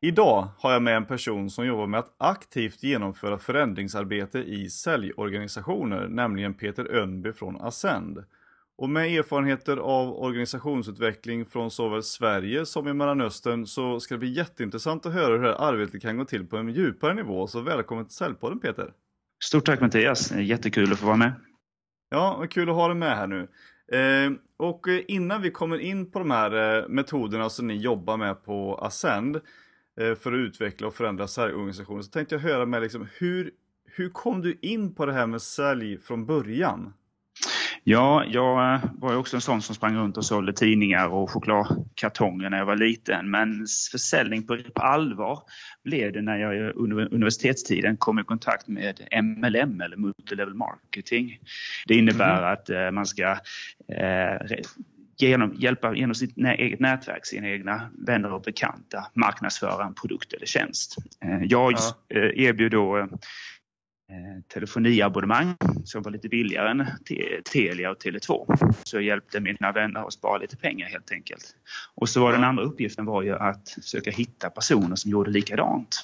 Idag har jag med en person som jobbar med att aktivt genomföra förändringsarbete i säljorganisationer, nämligen Peter Önby från Ascend. Och med erfarenheter av organisationsutveckling från såväl Sverige som i Mellanöstern så ska det bli jätteintressant att höra hur det här arbetet kan gå till på en djupare nivå. Så välkommen till Säljpodden Peter! Stort tack Mattias, jättekul att få vara med. Ja, vad kul att ha dig med här nu. Eh, och innan vi kommer in på de här eh, metoderna som ni jobbar med på Ascend eh, för att utveckla och förändra säljorganisationer så tänkte jag höra med liksom, hur, hur kom du in på det här med sälj från början? Ja, jag eh, var ju också en sån som sprang runt och sålde tidningar och chokladkartonger när jag var liten. Men försäljning på, på allvar blev det när jag under universitetstiden kom i kontakt med MLM eller multilevel marketing. Det innebär mm. att eh, man ska eh, genom, hjälpa genom sitt eget nätverk, sina egna vänner och bekanta marknadsföra en produkt eller tjänst. Jag ja. erbjuder då Eh, telefoniabonnemang som var lite billigare än Telia och Tele2. Så jag hjälpte mina vänner att spara lite pengar helt enkelt. Och så var den andra uppgiften var ju att försöka hitta personer som gjorde likadant.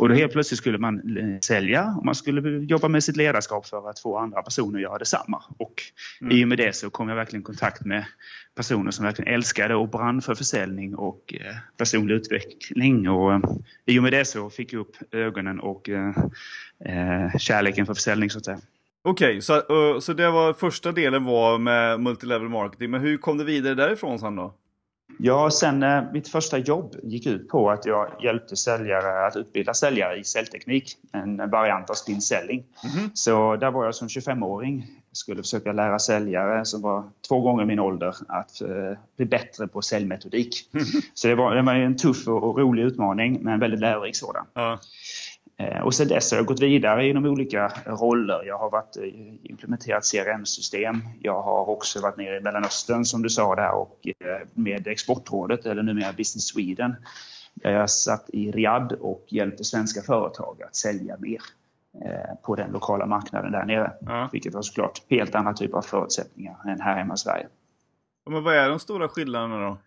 Och då helt plötsligt skulle man eh, sälja och man skulle jobba med sitt ledarskap för att få andra personer att göra detsamma. Och mm. i och med det så kom jag verkligen i kontakt med personer som verkligen älskade och brann för försäljning och eh, personlig utveckling. Och i och med det så fick jag upp ögonen och eh, kärleken för försäljning så att säga. Okej, okay, så, så det var första delen var med multilevel marketing, men hur kom det vidare därifrån sen då? Ja, sen eh, mitt första jobb gick ut på att jag hjälpte säljare att utbilda säljare i säljteknik, en variant av spin selling. Mm -hmm. Så där var jag som 25-åring, skulle försöka lära säljare som var två gånger min ålder att eh, bli bättre på säljmetodik. Mm -hmm. Så det var, det var en tuff och, och rolig utmaning, men en väldigt lärorik sådan. Uh. Eh, och sen dess har jag gått vidare inom olika roller. Jag har varit, eh, implementerat CRM-system. Jag har också varit nere i Mellanöstern som du sa där och eh, med Exportrådet eller numera Business Sweden. Där jag satt i Riyadh och hjälpte svenska företag att sälja mer på den lokala marknaden där nere. Ja. Vilket var såklart helt andra typer av förutsättningar än här hemma i Sverige. Men vad är de stora skillnaderna då?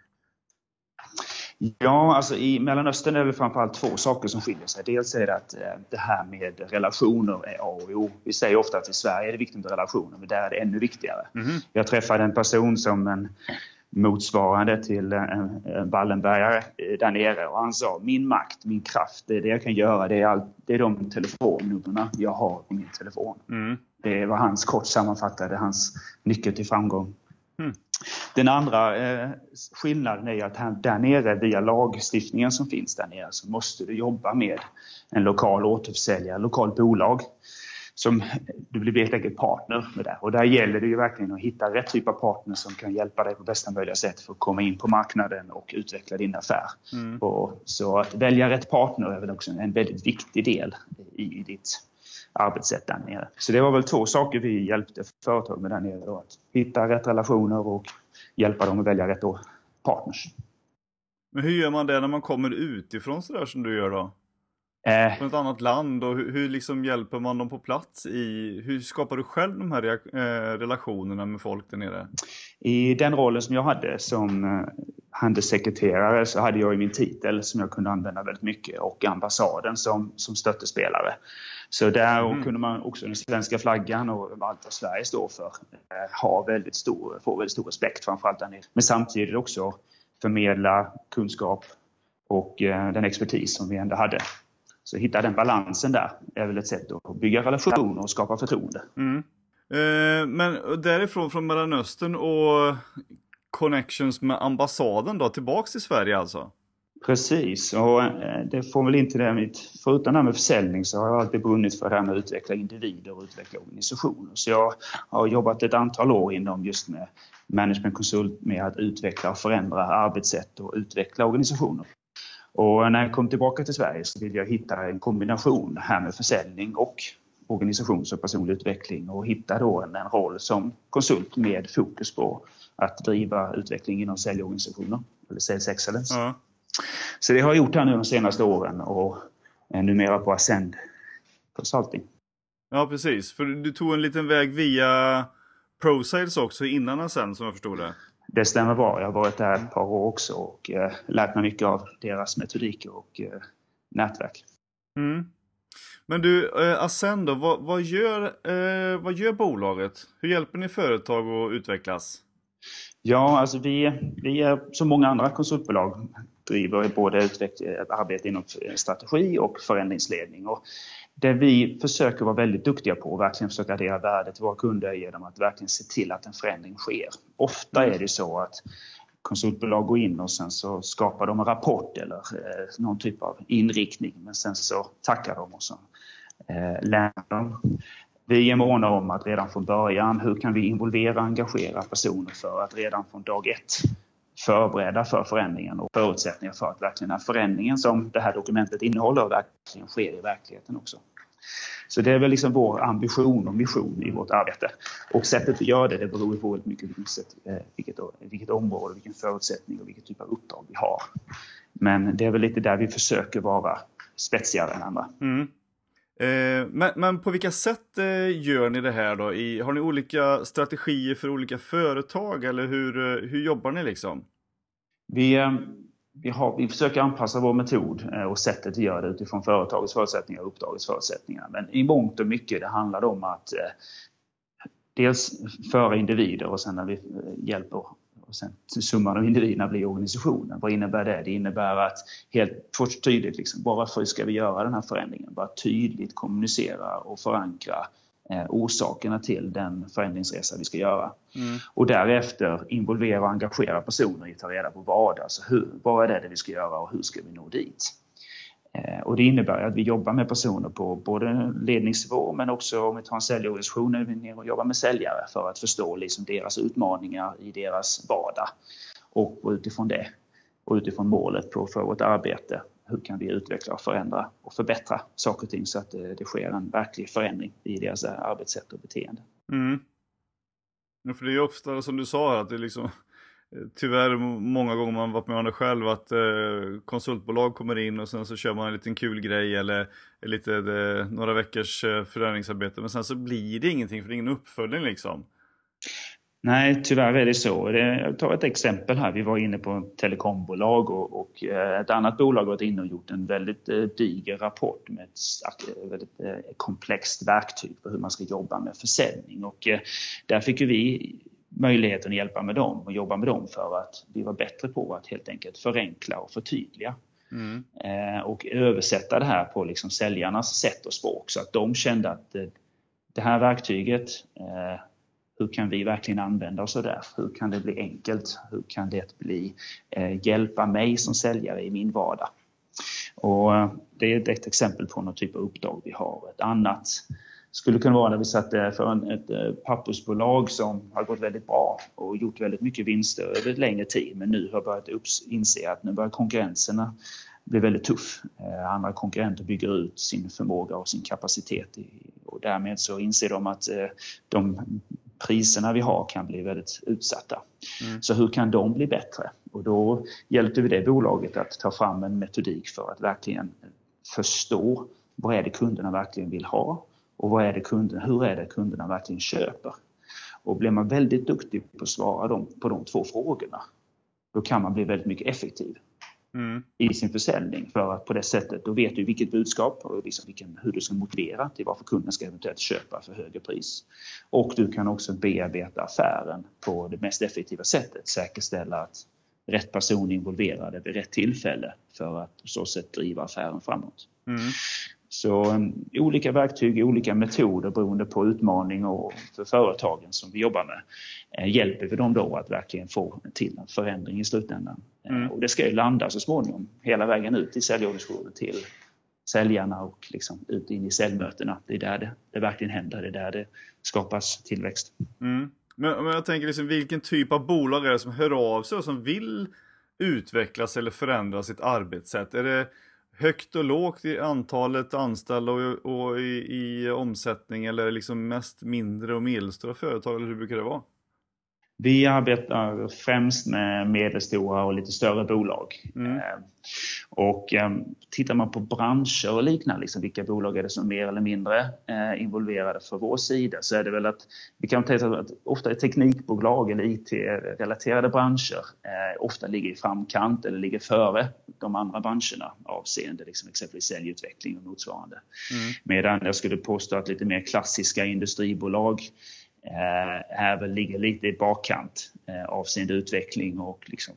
Ja, alltså i Mellanöstern är det framförallt två saker som skiljer sig. Dels är det att eh, det här med relationer är A och O. Vi säger ofta att i Sverige är det viktigt med relationer, men där är det ännu viktigare. Mm. Jag träffade en person som en motsvarande till en, en Wallenbergare eh, där nere och han sa min makt, min kraft, det, det jag kan göra det är, all, det är de telefonnumren jag har på min telefon. Mm. Det var hans kort sammanfattade, hans nyckel till framgång. Mm. Den andra eh, skillnaden är att här, där nere via lagstiftningen som finns där nere så måste du jobba med en lokal återförsäljare, lokal bolag som du blir helt enkelt partner med det. Och där gäller det ju verkligen att hitta rätt typ av partner som kan hjälpa dig på bästa möjliga sätt för att komma in på marknaden och utveckla din affär. Mm. Och så att välja rätt partner är väl också en väldigt viktig del i, i ditt arbetssätt där nere. Så det var väl två saker vi hjälpte företag med där nere. Då, att hitta rätt relationer och hjälpa dem att välja rätt partners. Men hur gör man det när man kommer utifrån sådär som du gör då? Eh, Från ett annat land och hur, hur liksom hjälper man dem på plats i, hur skapar du själv de här eh, relationerna med folk där nere? I den rollen som jag hade som eh, handelssekreterare så hade jag i min titel som jag kunde använda väldigt mycket och ambassaden som, som stöttespelare. Så där mm. kunde man också den svenska flaggan och allt vad Sverige står för eh, ha väldigt stor, få väldigt stor respekt framförallt där nere. Men samtidigt också förmedla kunskap och eh, den expertis som vi ändå hade. Så hitta den balansen där är väl ett sätt att bygga relationer och skapa förtroende. Mm. Eh, men därifrån från Mellanöstern och connections med ambassaden då tillbaks till Sverige alltså? Precis, och eh, det får väl inte det mitt... Förutom det här med försäljning så har jag alltid brunnit för det här med att utveckla individer och utveckla organisationer. Så jag har jobbat ett antal år inom just med managementkonsult med att utveckla och förändra arbetssätt och utveckla organisationer. Och när jag kom tillbaka till Sverige så ville jag hitta en kombination här med försäljning och organisations och personlig utveckling och hitta då en, en roll som konsult med fokus på att driva utveckling inom säljorganisationer, eller sales excellence. Mm. Så det har jag gjort här nu de senaste åren och är numera på Ascend Consulting. Ja, precis. För du tog en liten väg via ProSales också innan Ascend som jag förstod det. Det stämmer bra. Jag har varit där ett par år också och eh, lärt mig mycket av deras metodiker och eh, nätverk. Mm. Men du, eh, Ascend då, vad, vad, gör, eh, vad gör bolaget? Hur hjälper ni företag att utvecklas? Ja, alltså vi, vi är som många andra konsultbolag driver både arbete inom strategi och förändringsledning. Och det vi försöker vara väldigt duktiga på och verkligen försöka addera värde till våra kunder genom att verkligen se till att en förändring sker. Ofta är det så att konsultbolag går in och sen så skapar de en rapport eller eh, någon typ av inriktning men sen så tackar de och så eh, lämnar de. Vi är måna om att redan från början, hur kan vi involvera och engagera personer för att redan från dag ett förbereda för förändringen och förutsättningar för att verkligen den förändringen som det här dokumentet innehåller verkligen sker i verkligheten också. Så det är väl liksom vår ambition och vision i vårt arbete. Och sättet vi gör det, det beror på väldigt mycket eh, vilket, vilket område, vilken förutsättning och vilken typ av uppdrag vi har. Men det är väl lite där vi försöker vara spetsigare än andra. Mm. Eh, men, men, på vilka sätt eh, gör ni det här då? I, har ni olika strategier för olika företag eller hur, eh, hur jobbar ni liksom? Vi, eh, vi, har, vi försöker anpassa vår metod eh, och sättet vi gör det utifrån företagets förutsättningar och uppdragets förutsättningar. Men i mångt och mycket det handlar om att eh, dels föra individer och sen när vi hjälper och sen summan av individerna blir organisationen. Vad innebär det? Det innebär att helt tydligt, liksom, varför ska vi göra den här förändringen? Bara tydligt kommunicera och förankra eh, orsakerna till den förändringsresa vi ska göra. Mm. Och därefter involvera och engagera personer i att ta reda på vad, alltså hur, vad är det vi ska göra och hur ska vi nå dit? Eh, och det innebär att vi jobbar med personer på både ledningsnivå men också om vi tar en säljorganisation är vi ner och jobbar med säljare för att förstå liksom deras utmaningar i deras vardag. Och utifrån det och utifrån målet på för vårt arbete, hur kan vi utveckla och förändra och förbättra saker och ting så att det, det sker en verklig förändring i deras eh, arbetssätt och beteende. Mm. Ja, för det är ofta som du sa att det är liksom eh, tyvärr många gånger man varit med om det själv att eh, konsultbolag kommer in och sen så kör man en liten kul grej eller lite eh, några veckors eh, förändringsarbete men sen så blir det ingenting för det är ingen uppföljning liksom. Nej, tyvärr är det så. Jag tar ett exempel här. Vi var inne på telekombolag och, och eh, ett annat bolag har varit inne och gjort en väldigt eh, diger rapport med ett väldigt eh, komplext verktyg för hur man ska jobba med försäljning. Och där fick vi möjligheten att hjälpa med dem och jobba med dem för att vi var bättre på att helt enkelt förenkla och förtydliga. Mm. Och översätta det här på liksom säljarnas sätt och språk så att de kände att det, här verktyget, hur kan vi verkligen använda oss av det? Hur kan det bli enkelt? Hur kan det bli, eh, hjälpa mig som säljare i min vardag? Och eh, det är ett exempel på någon typ av uppdrag vi har. Ett annat skulle kunna vara när vi satte för en, ett eh, pappersbolag som har gått väldigt bra och gjort väldigt mycket vinster över längre tid men nu har börjat inse att nu börjar konkurrenserna bli väldigt tuff. Eh, andra konkurrenter bygger ut sin förmåga och sin kapacitet och därmed så inser de att de priserna vi har kan bli väldigt utsatta. Mm. Så hur kan de bli bättre? Och då hjälpte vi det bolaget att ta fram en metodik för att verkligen förstå vad är det kunderna verkligen vill ha och vad är det kunderna, hur är det kunderna verkligen köper? Och blir man väldigt duktig på att svara dem, på de två frågorna, då kan man bli väldigt mycket effektiv mm. i sin försäljning. För att på det sättet, då vet du vilket budskap och liksom vilken, hur du ska motivera till varför kunden ska eventuellt köpa för högre pris. Och du kan också bearbeta affären på det mest effektiva sättet, säkerställa att rätt person är involverade vid rätt tillfälle för att på så sätt driva affären framåt. Mm. Så um, olika verktyg, olika metoder beroende på utmaning och för företagen som vi jobbar med eh, hjälper vi dem då att verkligen få till en förändring i slutändan. Eh, mm. Och det ska ju landa så småningom hela vägen ut i säljorganisationen till säljarna och liksom ut in i säljmötena. Det är där det, det verkligen händer, det är där det skapas tillväxt. Mm. Men, men jag tänker liksom, vilken typ av bolag är det som hör av sig och som vill utvecklas eller förändra sitt arbetssätt? Är det högt och lågt i antalet anställda och, och i, i, omsättning eller liksom mest mindre och medelstora företag eller hur brukar det vara? Vi arbetar främst med medelstora och lite större bolag. Mm. Eh, och eh, tittar man på branscher och liknande, liksom vilka bolag är det som är mer eller mindre eh, involverade för vår sida, så är det väl att vi kan tänka att ofta är teknikbolag eller IT-relaterade branscher ofta ligger i framkant eller ligger före de andra branscherna avseende liksom exempelvis säljutveckling och motsvarande. Mm. Medan jag skulle påstå att lite mer klassiska industribolag är väl, ligger lite i bakkant avseende utveckling och liksom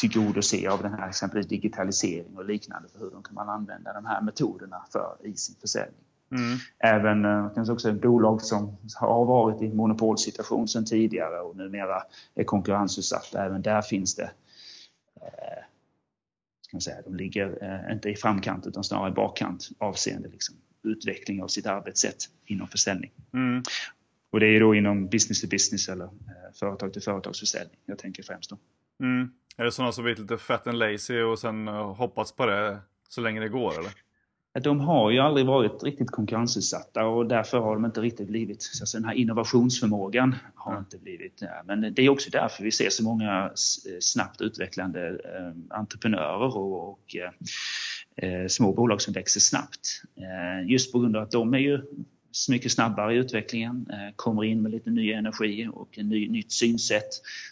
tillgodose av den här exempelvis digitalisering och liknande för hur de kan använda de här metoderna för i sin försäljning. Mm. Även eh, kanske också bolag som har varit i monopolsituation sedan tidigare och numera är konkurrensutsatta. Även där finns det eh, ska säga, de ligger eh, inte i framkant utan snarare i bakkant avseende liksom, utveckling av sitt arbetssätt inom försäljning. Mm. Och det är då inom business to business eller eh, företag till företagsförsäljning jag tänker främst då. Mm. Är det sådana som blivit lite fat and lazy och sen uh, hoppats på det så länge det går eller? De har ju aldrig varit riktigt konkurrensutsatta och därför har de inte riktigt blivit, så alltså den här innovationsförmågan har mm. inte blivit. Men det är också därför vi ser så många snabbt utvecklande eh, entreprenörer och, och eh, eh, små bolag som växer snabbt. Eh, just på grund av att de är ju mycket snabbare i utvecklingen, eh, kommer in med lite ny energi och en ny, nytt synsätt.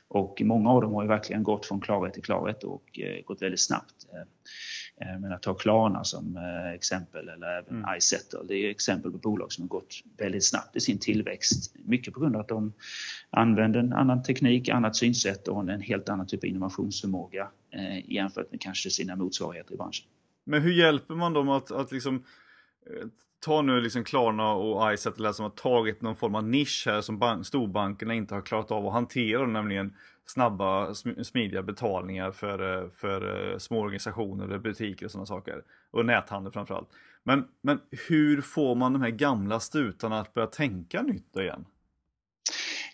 Och många av dem har ju verkligen gått från klarhet till klarhet och eh, gått väldigt snabbt. Eh, men att ta Klarna som exempel eller även mm. iSettle, det är exempel på bolag som har gått väldigt snabbt i sin tillväxt. Mycket på grund av att de använder en annan teknik, annat synsätt och en helt annan typ av innovationsförmåga jämfört med kanske sina motsvarigheter i branschen. Men hur hjälper man dem att, att liksom ta nu liksom Klarna och Izettle som har tagit någon form av nisch här som bank, storbankerna inte har klarat av att hantera, nämligen snabba, smidiga betalningar för, eh, för eh, små organisationer, butiker och sådana saker. Och näthandel framförallt. Men, men hur får man de här gamla stutarna att börja tänka nytt igen?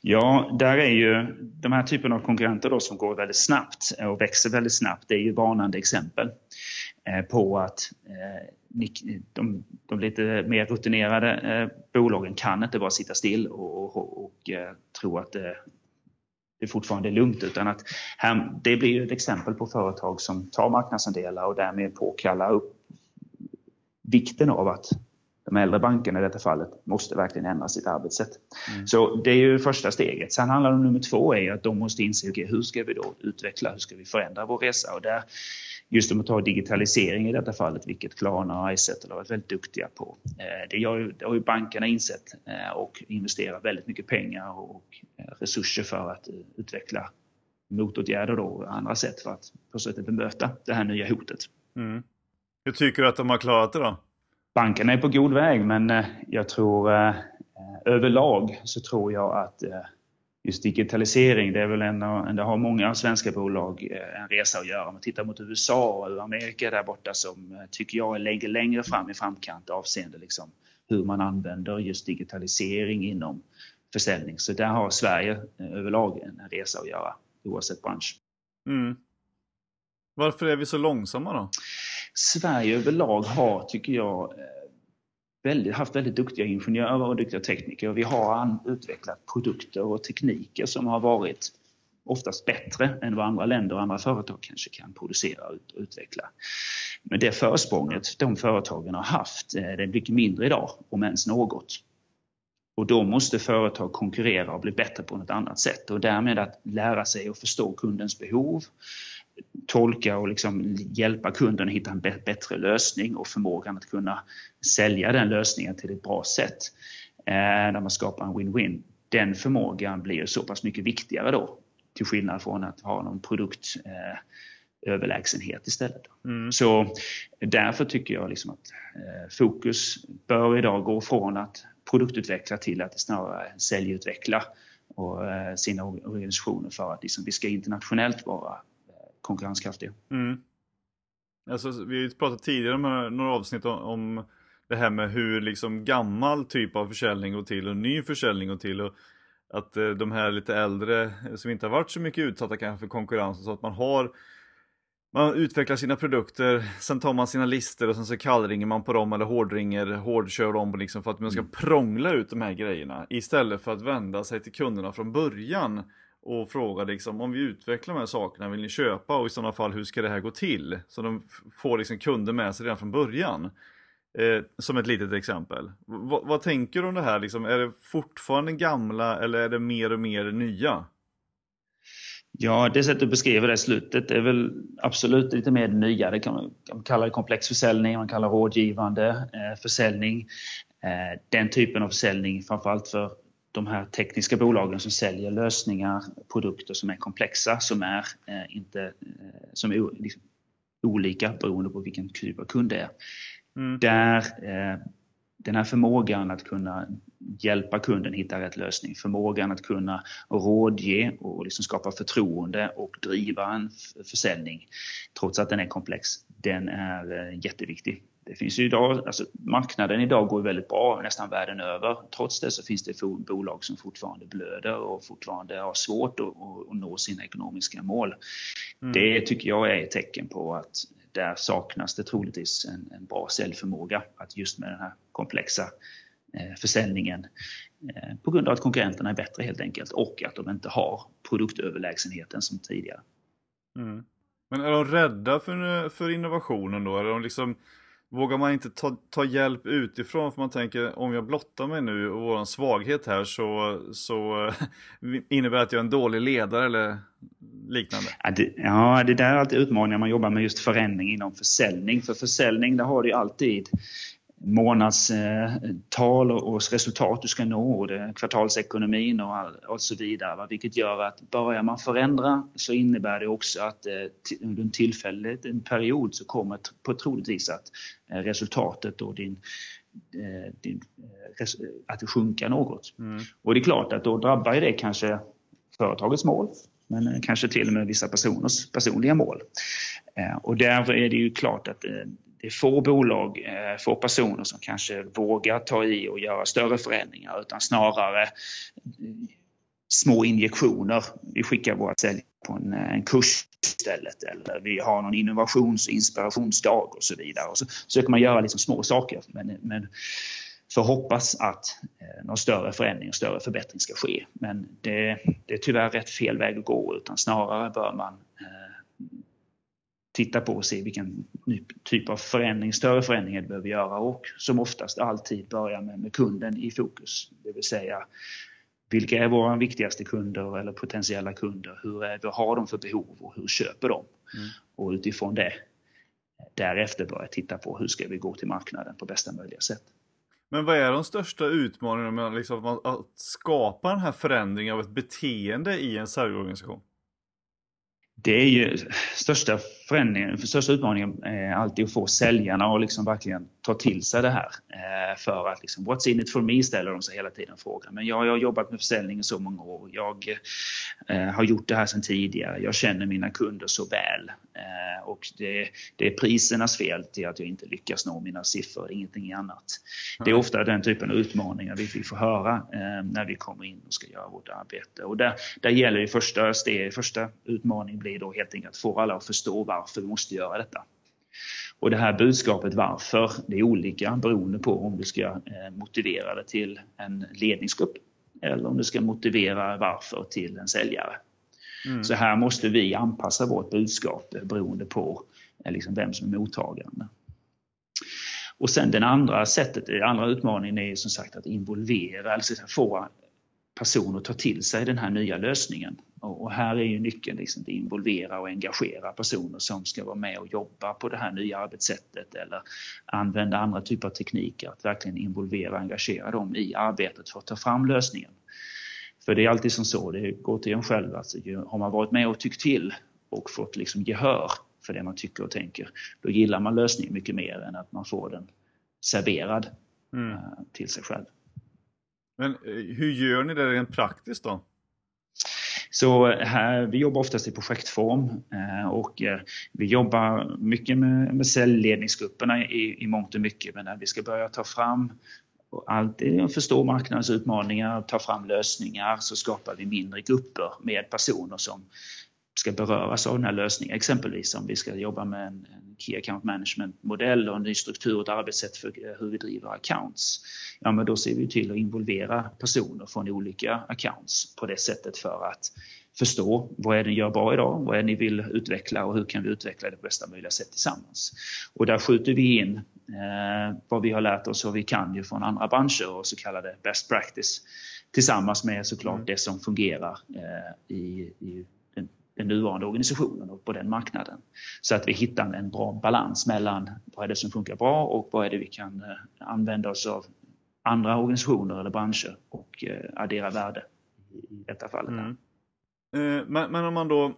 Ja, där är ju de här typen av konkurrenter då som går väldigt snabbt och växer väldigt snabbt, det är ju varnande exempel på att de, de lite mer rutinerade eh, bolagen kan inte bara sitta still och, och, och eh, tro att det, det fortfarande är lugnt utan att här, det blir ett exempel på företag som tar marknadsandelar och därmed påkallar upp vikten av att de äldre bankerna i detta fallet måste verkligen ändra sitt arbetssätt. Mm. Så det är ju första steget. Sen handlar det om nummer två är att de måste inse okay, hur ska vi då utveckla, hur ska vi förändra vår resa? Och där just om att ta digitalisering i detta fallet, vilket Klarna och Izettle har varit väldigt duktiga på. Eh, det, gör, det har ju bankerna insett eh, och investerat väldigt mycket pengar och eh, resurser för att utveckla motåtgärder och andra sätt för att på så sätt bemöta det här nya hotet. Mm. Hur tycker du att de har klarat det då? Bankerna är på god väg men jag tror överlag så tror jag att just digitalisering, det är väl en, det har många svenska bolag eh, en resa att göra. Om man tittar mot USA och Amerika där borta som eh, tycker jag ligger längre fram i framkant avseende liksom hur man använder just digitalisering inom försäljning. Så där har Sverige eh, överlag en resa att göra oavsett bransch. Mm. Varför är vi så långsamma då? Sverige överlag har, tycker jag, väldigt, haft väldigt duktiga ingenjörer och duktiga tekniker. Vi har utvecklat produkter och tekniker som har varit oftast bättre än vad andra länder och andra företag kanske kan producera och utveckla. Men det försprånget de företagen har haft, eh, det är mycket mindre idag, om ens något. Och då måste företag konkurrera och bli bättre på något annat sätt och därmed att lära sig att förstå kundens behov, tolka och liksom hjälpa kunden att hitta en bättre lösning och förmågan att kunna sälja den lösningen till ett bra sätt eh, när man skapar en win-win. Den förmågan blir så pass mycket viktigare då till skillnad från att ha någon produkt eh, istället. Mm. Så därför tycker jag liksom att eh, fokus bör idag gå från att produktutveckla till att snarare säljutveckla och, eh, sina organisationer för att liksom, vi ska internationellt vara konkurrenskraftiga. Mm. Alltså, vi har ju pratat tidigare om några avsnitt om, om det här med hur liksom gammal typ av försäljning går till och ny försäljning går till. Och att eh, de här lite äldre som inte har varit så mycket utsatta kanske för konkurrens så att man har man utvecklar sina produkter, sen tar man sina listor och sen så kallringer man på dem eller hårdringer, hårdkör dem liksom för att man ska mm. prångla ut de här grejerna istället för att vända sig till kunderna från början och frågar liksom om vi utvecklar de här sakerna, vill ni köpa och i sådana fall hur ska det här gå till? Så de får liksom kunder med sig redan från början. Eh, som ett litet exempel. V vad tänker du om det här? Liksom, är det fortfarande gamla eller är det mer och mer nya? Ja, det sättet du beskriver det i slutet är väl absolut lite mer nya. Det kan man kalla det komplex försäljning, man kallar rådgivande eh, försäljning. Eh, den typen av försäljning, framförallt för de här tekniska bolagen som säljer lösningar, produkter som är komplexa, som är, eh, inte, eh, som är liksom, olika beroende på vilken typ av kund det är. Mm. Där eh, den här förmågan att kunna hjälpa kunden hitta rätt lösning, förmågan att kunna rådge och liksom skapa förtroende och driva en försäljning trots att den är komplex, den är eh, jätteviktig. Det finns ju idag, alltså marknaden idag går väldigt bra nästan världen över. Trots det så finns det bolag som fortfarande blöder och fortfarande har svårt att, att nå sina ekonomiska mål. Mm. Det tycker jag är ett tecken på att där saknas det troligtvis en, en bra säljförmåga. Att just med den här komplexa eh, försäljningen eh, på grund av att konkurrenterna är bättre helt enkelt och att de inte har produktöverlägsenheten som tidigare. Mm. Men är de rädda för, för innovationen då? Är de liksom Vågar man inte ta, ta hjälp utifrån för man tänker om jag blottar mig nu och vår svaghet här så, så innebär det att jag är en dålig ledare eller liknande? Ja det, ja, det där är alltid utmaningar man jobbar med just förändring inom försäljning. För försäljning, där har du alltid månadstal och resultat du ska nå och det, kvartalsekonomin och, all, och så vidare. Vilket gör att börjar man förändra så innebär det också att eh, under en tillfällig en period så kommer på troligtvis att eh, resultatet och din, eh, din att det sjunka något. Mm. Och det är klart att då drabbar det kanske företagets mål men kanske till och med vissa personers personliga mål. Eh, och där är det ju klart att eh, det är få bolag, eh, få personer som kanske vågar ta i och göra större förändringar utan snarare små injektioner. Vi skickar våra säljare på en, en kurs istället eller vi har någon innovations och inspirationsdag och så vidare. Och så försöker man göra liksom små saker men, men för hoppas att någon större förändring och större förbättring ska ske. Men det, det är tyvärr rätt fel väg att gå utan snarare bör man titta på och se vilken typ av förändring, större förändringar du behöver göra och som oftast alltid börja med, med kunden i fokus. Det vill säga vilka är våra viktigaste kunder eller potentiella kunder? Hur är, vad har de för behov och hur köper de? Mm. Och utifrån det därefter börja titta på hur ska vi gå till marknaden på bästa möjliga sätt. Men vad är de största utmaningarna med liksom att skapa den här förändringen av ett beteende i en säljorganisation? det är ju största förändringen, största utmaningen är alltid att få säljarna att liksom verkligen ta till sig det här. Eh, för att liksom, what's in it for me ställer de sig hela tiden frågan. Men jag, jag har jobbat med försäljning i så många år. Jag eh, har gjort det här sedan tidigare. Jag känner mina kunder så väl. Eh, och det, det, är prisernas fel till att jag inte lyckas nå mina siffror, ingenting annat. Det är ofta den typen av utmaningar vi, vi får höra eh, när vi kommer in och ska göra vårt arbete. Och där, där gäller det första, steg, första utmaningen blir då helt enkelt att få alla att förstå varför vi måste göra detta. Och det här budskapet varför, det är olika beroende på om du ska eh, motivera det till en ledningsgrupp eller om du ska motivera varför till en säljare. Mm. Så här måste vi anpassa vårt budskap beroende på eh, liksom vem som är mottagaren. Och sen den andra sättet, den andra utmaningen är som sagt att involvera, alltså få personer att ta till sig den här nya lösningen. Och här är ju nyckeln liksom att involvera och engagera personer som ska vara med och jobba på det här nya arbetssättet eller använda andra typer av tekniker. Att verkligen involvera och engagera dem i arbetet för att ta fram lösningen. För det är alltid som så, det går till en själv. Alltså, har man varit med och tyckt till och fått liksom gehör för det man tycker och tänker, då gillar man lösningen mycket mer än att man får den serverad mm. Eh, till sig själv. Men eh, hur gör ni det rent praktiskt då? Så här, vi jobbar oftast i projektform eh, och eh, vi jobbar mycket med, med säljledningsgrupperna i, i mångt och mycket. Men när vi ska börja ta fram alltid förstå marknadens utmaningar, ta fram lösningar så skapar vi mindre grupper med personer som ska beröras av den här lösningen. Exempelvis om vi ska jobba med en, en Key Account Management-modell och en ny struktur och ett arbetssätt för hur vi driver accounts. Ja, men då ser vi till att involvera personer från olika accounts på det sättet för att förstå vad är det ni gör bra idag, vad är det ni vill utveckla och hur kan vi utveckla det på bästa möjliga sätt tillsammans. Och där skjuter vi in eh, vad vi har lärt oss och vi kan ju från andra branscher och så kallade best practice tillsammans med såklart mm. det som fungerar eh, i, i den, nuvarande organisationen och på den marknaden. Så att vi hittar en bra balans mellan vad är det som funkar bra och vad är det vi kan eh, använda oss av andra organisationer eller branscher och eh, addera värde i detta fallet. Mm. Eh, men, men, om man då,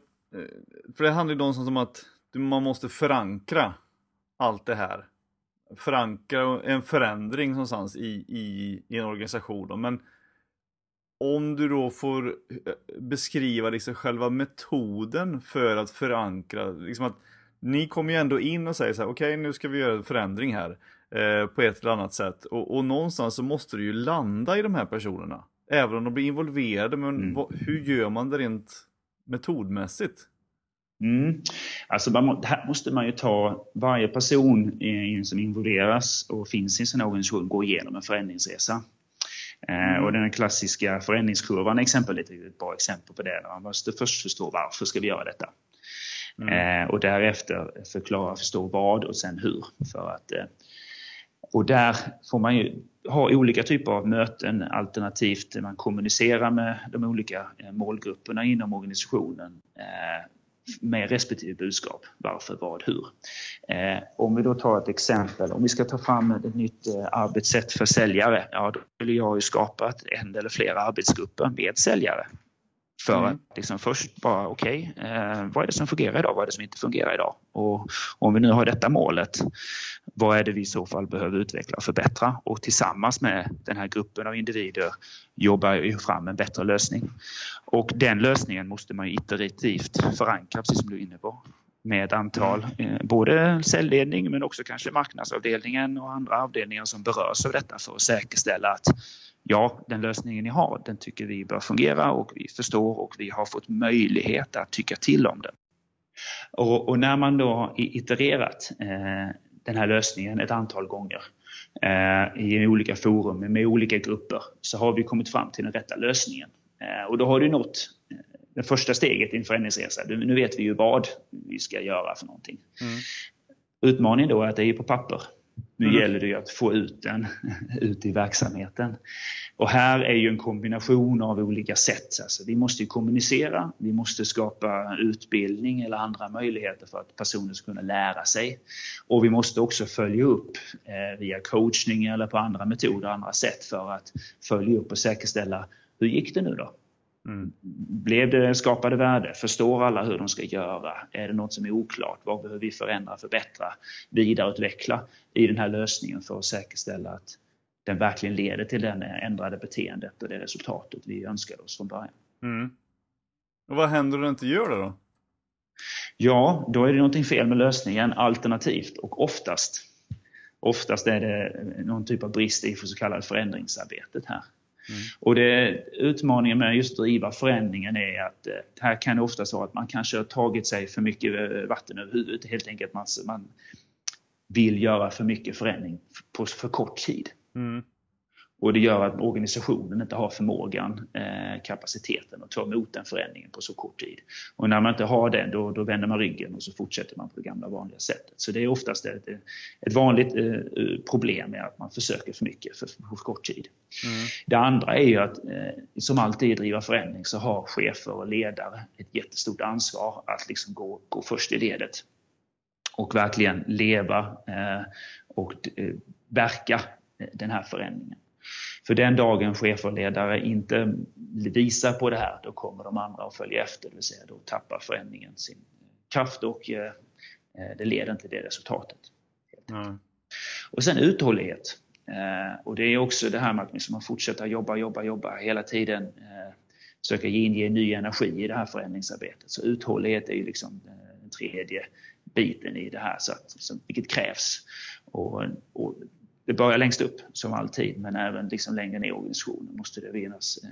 för det handlar ju någonstans om att man måste förankra allt det här. Förankra en förändring någonstans i, i, i en organisation. Men om du då får eh, beskriva liksom själva metoden för att förankra, liksom att ni kommer ju ändå in och säger så här, okej okay, nu ska vi göra en förändring här eh, på ett eller annat sätt och, och någonstans så måste du ju landa i de här personerna. Även om de blir involverade, men mm. vad, hur gör man det rent metodmässigt? Mm. Alltså man, här måste man ju ta varje person som involveras och finns i en här organisation går igenom en förändringsresa. Eh, mm. Och den klassiska förändringskurvan exempelvis är ett bra exempel på det. Man måste först förstå varför ska vi göra detta. Mm. Eh, och därefter förklara, förstå vad och sen hur. För att, eh, och där får man ju ha olika typer av möten alternativt man kommunicerar med de olika målgrupperna inom organisationen med respektive budskap. Varför, vad, hur. Eh, om vi då tar ett exempel, om vi ska ta fram ett nytt eh, arbetssätt för säljare, ja då vill jag ju skapa en eller flera arbetsgrupper med säljare för mm. att liksom först bara, okej, okay, eh, vad är det som fungerar idag? Vad är det som inte fungerar idag? Och om vi nu har detta målet, vad är det vi i så fall behöver utveckla och förbättra? Och tillsammans med den här gruppen av individer jobba fram en bättre lösning. Och den lösningen måste man ju iterativt förankra, precis som du är inne på med antal, eh, både säljledning men också kanske marknadsavdelningen och andra avdelningar som berörs av detta för att säkerställa att ja, den lösningen ni har, den tycker vi bör fungera och vi förstår och vi har fått möjlighet att tycka till om den. Och, och när man då har itererat eh, den här lösningen ett antal gånger eh, i olika forum med olika grupper så har vi kommit fram till den rätta lösningen. Eh, och då har du nått eh, det första steget i en förändringsresa. Nu vet vi ju vad vi ska göra för någonting. Mm. Utmaningen då är att det är på papper. Nu mm. gäller det ju att få ut den ut i verksamheten. Och här är ju en kombination av olika sätt. Alltså vi måste kommunicera, vi måste skapa utbildning eller andra möjligheter för att personer ska kunna lära sig. Och vi måste också följa upp eh, via coachning eller på andra metoder, andra sätt för att följa upp och säkerställa hur gick det nu då? Mm. Blev det skapade värde? Förstår alla hur de ska göra? Är det något som är oklart? Vad behöver vi förändra, förbättra, vidareutveckla i den här lösningen för att säkerställa att den verkligen leder till det ändrade beteendet och det resultatet vi önskade oss från början. Mm. Och vad händer om det inte gör det då? Ja, då är det någonting fel med lösningen alternativt och oftast Oftast är det någon typ av brist i för så kallade förändringsarbetet här. Mm. Och det, utmaningen med just att driva förändringen är att eh, här kan det ofta vara att man kanske har tagit sig för mycket eh, vatten över huvudet. Helt enkelt man, man vill göra för mycket förändring på för kort tid. Mm. Och det gör att organisationen inte har förmågan, eh, kapaciteten att ta emot den förändringen på så kort tid. Och när man inte har den då, då vänder man ryggen och så fortsätter man på det gamla vanliga sättet. Så det är oftast ett, ett vanligt eh, problem med att man försöker för mycket för, för kort tid. Mm. Det andra är ju att eh, som alltid i driva förändring så har chefer och ledare ett jättestort ansvar att liksom gå, gå först i ledet och verkligen leva eh, och eh, verka den här förändringen. För den dagen chefer och ledare inte visar på det här, då kommer de andra att följa efter, det vill säga då tappar förändringen sin kraft och eh, det leder inte till det resultatet. Mm. Och sen uthållighet. Eh, och det är också det här med att liksom man fortsätter jobba, jobba, jobba hela tiden. Eh, söka inge ny energi i det här förändringsarbetet. Så uthållighet är ju liksom den tredje biten i det här, så att, vilket krävs. Och, och det börjar längst upp som alltid men även liksom längre ner i organisationen måste det finnas eh,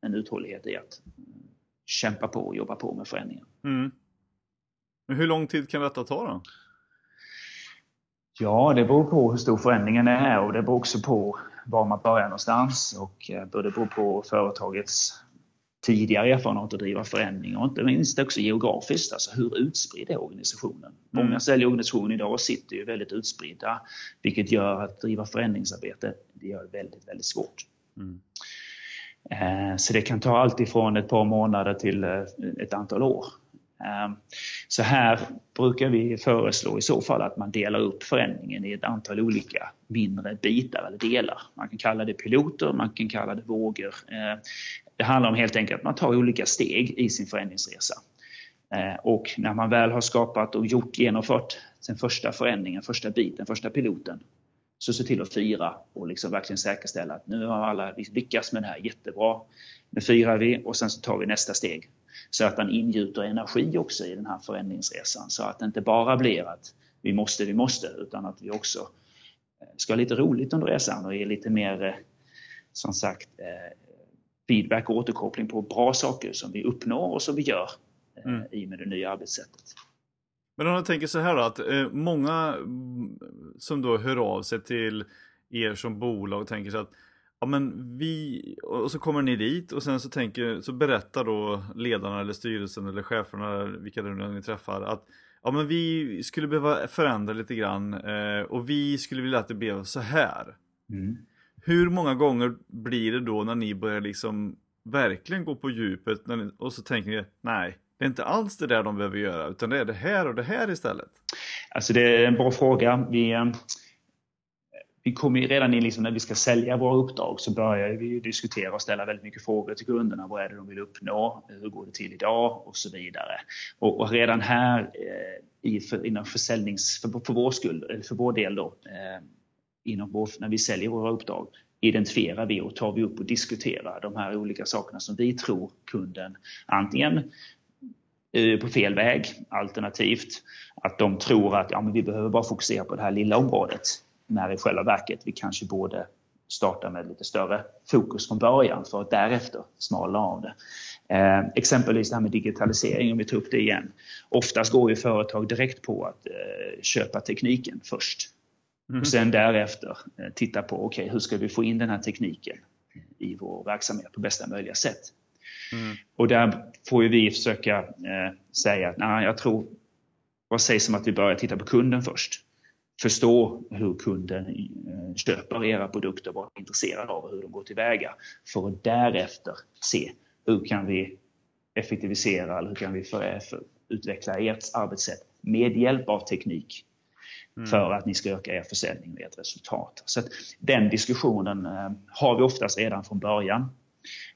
en uthållighet i att kämpa på och jobba på med förändringen. Mm. Men hur lång tid kan detta ta då? Ja, det beror på hur stor förändringen är och det beror också på var man börjar någonstans och eh, det beror på företagets tidigare erfarenhet att driva förändring och inte minst också geografiskt, alltså hur utspridd är organisationen? Mm. Många säljorganisationer idag sitter ju väldigt utspridda vilket gör att driva förändringsarbete, det gör det väldigt, väldigt svårt. Mm. Eh, så det kan ta allt ifrån ett par månader till eh, ett antal år. Ehm, så här brukar vi föreslå i så fall att man delar upp förändringen i ett antal olika mindre bitar eller delar. Man kan kalla det piloter, man kan kalla det vågor. Det handlar om helt enkelt att man tar olika steg i sin förändringsresa. Eh, och när man väl har skapat och gjort, genomfört den första förändringen, första biten, första piloten, så se till att fira och liksom verkligen säkerställa att nu har alla lyckats med det här jättebra. Nu firar vi och sen så tar vi nästa steg. Så att man ingjuter energi också i den här förändringsresan så att det inte bara blir att vi måste, vi måste, utan att vi också eh, ska ha lite roligt under resan och ge lite mer, eh, som sagt, feedback och återkoppling på bra saker som vi uppnår och som vi gör mm. i med det nya arbetssättet. Men om jag tänker så här då, att många mm, som då hör av sig till er som bolag tänker sig att ja men vi, och så kommer ni dit och sen så tänker, så berättar då ledarna eller styrelsen eller cheferna, vilka det nu ni träffar, att ja men vi skulle behöva förändra lite grann eh, och vi skulle vilja att det blev så här. Mm. Hur många gånger blir det då när ni börjar liksom verkligen gå på djupet ni, och så tänker ni, nej, det är inte alls det där de behöver göra utan det är det här och det här istället? Alltså det är en bra fråga. Vi, eh, vi kommer ju redan in liksom när vi ska sälja våra uppdrag så börjar vi diskutera och ställa väldigt mycket frågor till kunderna. Vad är det de vill uppnå? Hur går det till idag? Och så vidare. Och, och redan här eh, i, för, inom försäljnings, för, för, vår skull, för vår del då, eh, inom vår, när vi säljer våra uppdrag identifierar vi och tar vi upp och diskuterar de här olika sakerna som vi tror kunden antingen eh, på fel väg alternativt att de tror att ja, men vi behöver bara fokusera på det här lilla området när i själva verket vi kanske borde starta med lite större fokus från början för att därefter smala av det. Eh, exempelvis det här med digitalisering, om vi tar upp det igen. Oftast går ju företag direkt på att eh, köpa tekniken först. Mm. Och sen därefter eh, titta på, okej, okay, hur ska vi få in den här tekniken i vår verksamhet på bästa möjliga sätt? Mm. Och där får ju vi försöka eh, säga att, nej, jag tror, vad sägs om att vi börjar titta på kunden först? förstå hur kunden eh, köper era produkter, vara intresserad av hur de går tillväga för att därefter se hur kan vi effektivisera eller hur kan vi för, för, utveckla ert arbetssätt med hjälp av teknik mm. för att ni ska öka er försäljning och ert resultat. Så den diskussionen eh, har vi oftast redan från början.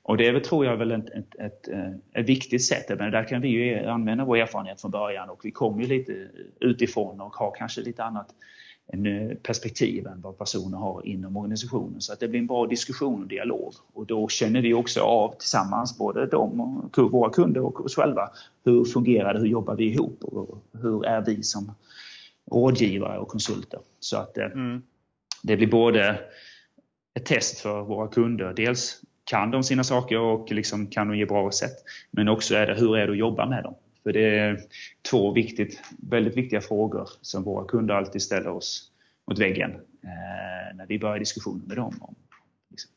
Och det är väl, tror jag, väl ett, ett, ett, eh, ett viktigt sätt. Men där kan vi ju använda vår erfarenhet från början och vi kommer ju lite utifrån och har kanske lite annat eh, perspektiv än vad personer har inom organisationen. Så att det blir en bra diskussion och dialog. Och då känner vi också av tillsammans, både de och våra kunder och oss själva, hur fungerar det, hur jobbar vi ihop och hur är vi som rådgivare och konsulter. Så att eh, mm. det blir både ett test för våra kunder, dels kan de sina saker och liksom kan de ge bra recept. Men också är det, hur är det att jobba med dem? För det är två viktigt, väldigt viktiga frågor som våra kunder alltid ställer oss mot väggen eh, när vi börjar diskussioner med dem om liksom,